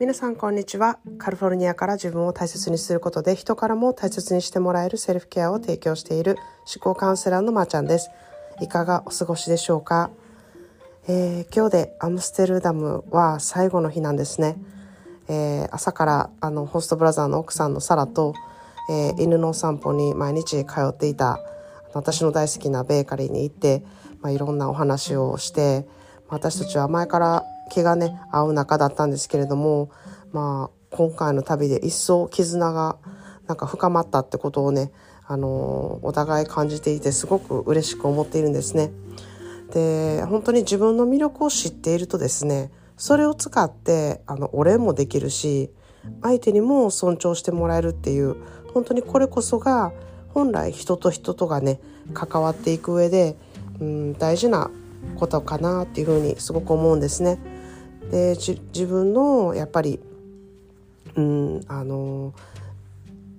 皆さんこんにちは。カリフォルニアから自分を大切にすることで人からも大切にしてもらえるセルフケアを提供している思考カウンセラーのまーちゃんです。いかがお過ごしでしょうか、えー、今日でアムステルダムは最後の日なんですね、えー、朝からあのホストブラザーの奥さんのサラと、えー、犬のお散歩に毎日通っていた私の大好きなベーカリーに行って、まあ、いろんなお話をして私たちは前から気がね合う仲だったんですけれどもまあ今回の旅で一層絆がなんか深まったってことをねあのお互い感じていてすごく嬉しく思っているんですね。で本当に自分の魅力を知っているとですねそれを使ってあのお礼もできるし相手にも尊重してもらえるっていう本当にこれこそが本来人と人とがね関わっていく上で、うん、大事なことかなっていうふうにすごく思うんですね。で自分のやっぱりうんあの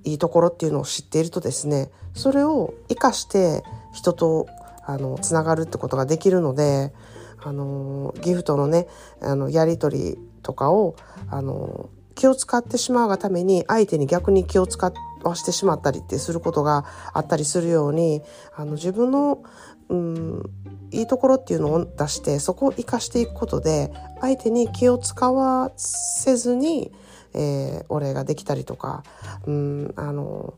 いいところっていうのを知っているとですねそれを生かして人とあのつながるってことができるのであのギフトのねあのやり取りとかをあの気を使ってしまうがために相手に逆に気を使わしてしまったりってすることがあったりするようにあの自分のうんいいところっていうのを出してそこを生かしていくことで相手に気を使わせずに、えー、お礼ができたりとかうんあの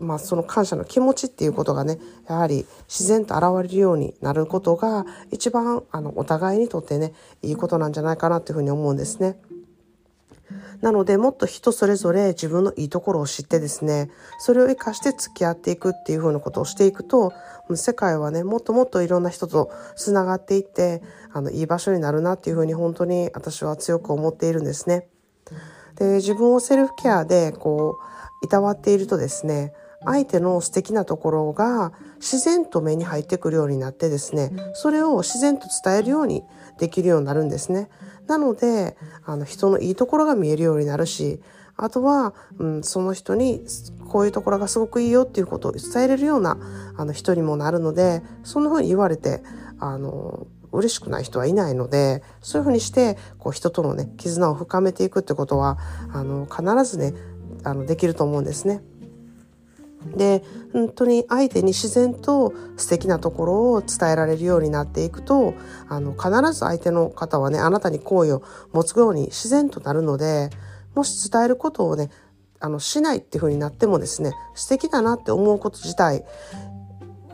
まあ、その感謝の気持ちっていうことがねやはり自然と現れるようになることが一番あのお互いにとってねいいことなんじゃないかなっていうふうに思うんですね。なのでもっと人それぞれ自分のいいところを知ってですねそれを生かして付き合っていくっていうふうなことをしていくと世界はねもっともっといろんな人とつながっていってあのいい場所になるなっていうふうに本当に私は強く思っているんですね。で自分をセルフケアでこういたわっているとですね相手の素敵なところが自然と目に入ってくるようになってですねそれを自然と伝えるようにできるようになるんですね。なのであの人のいいところが見えるようになるしあとは、うん、その人にこういうところがすごくいいよっていうことを伝えれるようなあの人にもなるのでそんな風に言われてあの嬉しくない人はいないのでそういうふうにしてこう人とのね絆を深めていくってことはあの必ずねあのできると思うんですね。で本当に相手に自然と素敵なところを伝えられるようになっていくとあの必ず相手の方はねあなたに好意を持つように自然となるのでもし伝えることをねあのしないっていう風になってもですね素敵だなって思うこと自体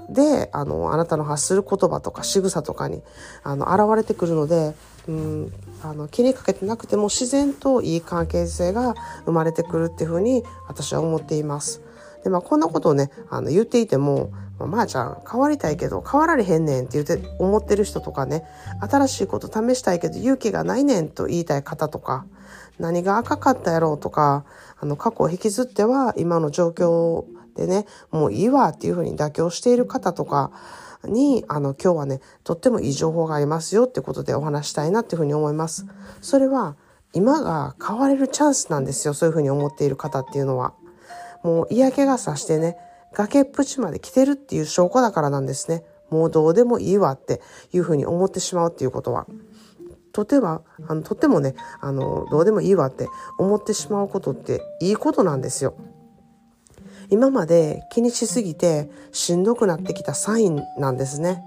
であのあなたの発する言葉とか仕草とかにあの現れてくるので、うん、あの気にかけてなくても自然といい関係性が生まれてくるっていうふうに私は思っています。でまあこんなことをねあの言っていても「まあ、ちゃん変わりたいけど変わられへんねん」って言って思ってる人とかね新しいこと試したいけど勇気がないねんと言いたい方とか何が赤かったやろうとかあの過去を引きずっては今の状況でねもういいわっていうふうに妥協している方とかにあの今日はねとってもいい情報がありますよってことでお話したいなっていうふうに思います。それは今が変われるチャンスなんですよそういうふうに思っている方っていうのは。もう嫌気がさしてね、崖っぷちまで来てるっていう証拠だからなんですね。もうどうでもいいわっていうふうに思ってしまうっていうことは。とては、あの、とてもね、あの、どうでもいいわって思ってしまうことっていいことなんですよ。今まで気にしすぎてしんどくなってきたサインなんですね。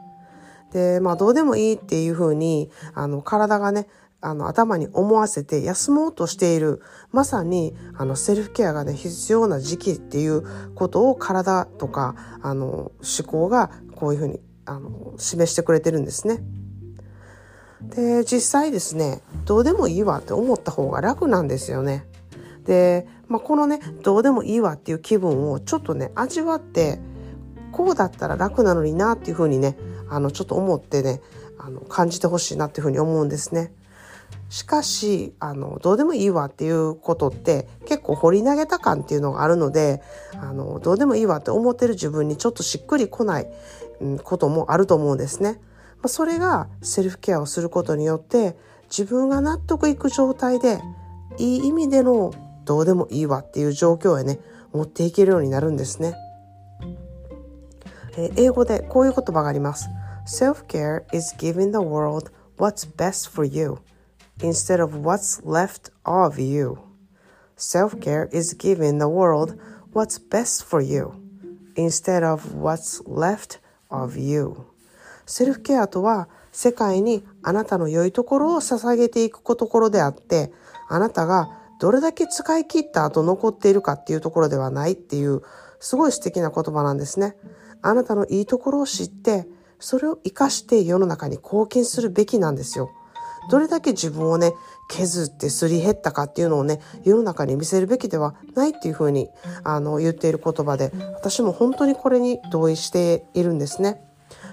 で、まあどうでもいいっていうふうに、あの、体がね、あの頭に思わせて休もうとしているまさにあのセルフケアがね必要な時期っていうことを体とかあの思考がこういうふうにあの示してくれてるんですね。で実際ですねどうでもいいわって思った方が楽なんですよね。で、まあ、このねどうでもいいわっていう気分をちょっとね味わってこうだったら楽なのになっていうふうにねあのちょっと思ってねあの感じてほしいなっていうふうに思うんですね。しかし、あの、どうでもいいわっていうことって結構掘り投げた感っていうのがあるので、あの、どうでもいいわって思ってる自分にちょっとしっくりこない、こともあると思うんですね。まあ、それがセルフケアをすることによって自分が納得いく状態でいい意味でのどうでもいいわっていう状況へね、持っていけるようになるんですね。えー、英語でこういう言葉があります。Self-care is giving the world what's best for you. Instead of what's left of you. Self-care is giving the world what's best for you instead of what's left of you. セルフケアとは世界にあなたの良いところを捧げていくところであって、あなたがどれだけ使い切った後残っているかっていうところではないっていうすごい素敵な言葉なんですね。あなたのいいところを知って、それを活かして世の中に貢献するべきなんですよ。どれだけ自分をね、削ってすり減ったかっていうのをね、世の中に見せるべきではないっていうふうに、あの、言っている言葉で、私も本当にこれに同意しているんですね。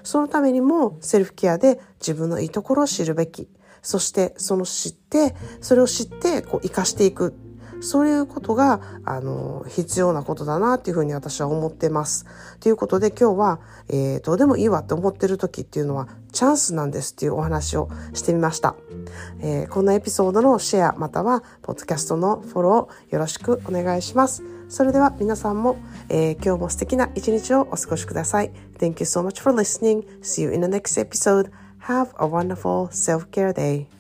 そのためにもセルフケアで自分のいいところを知るべき。そしてその知って、それを知ってこう生かしていく。そういうことが、あの、必要なことだなっていうふうに私は思ってます。ということで今日は、えー、どうでもいいわって思ってる時っていうのはチャンスなんですっていうお話をしてみました。えー、こんなエピソードのシェアまたはポッドキャストのフォローよろしくお願いします。それでは皆さんも、えー、今日も素敵な一日をお過ごしください。Thank you so much for listening. See you in the next episode. Have a wonderful self-care day.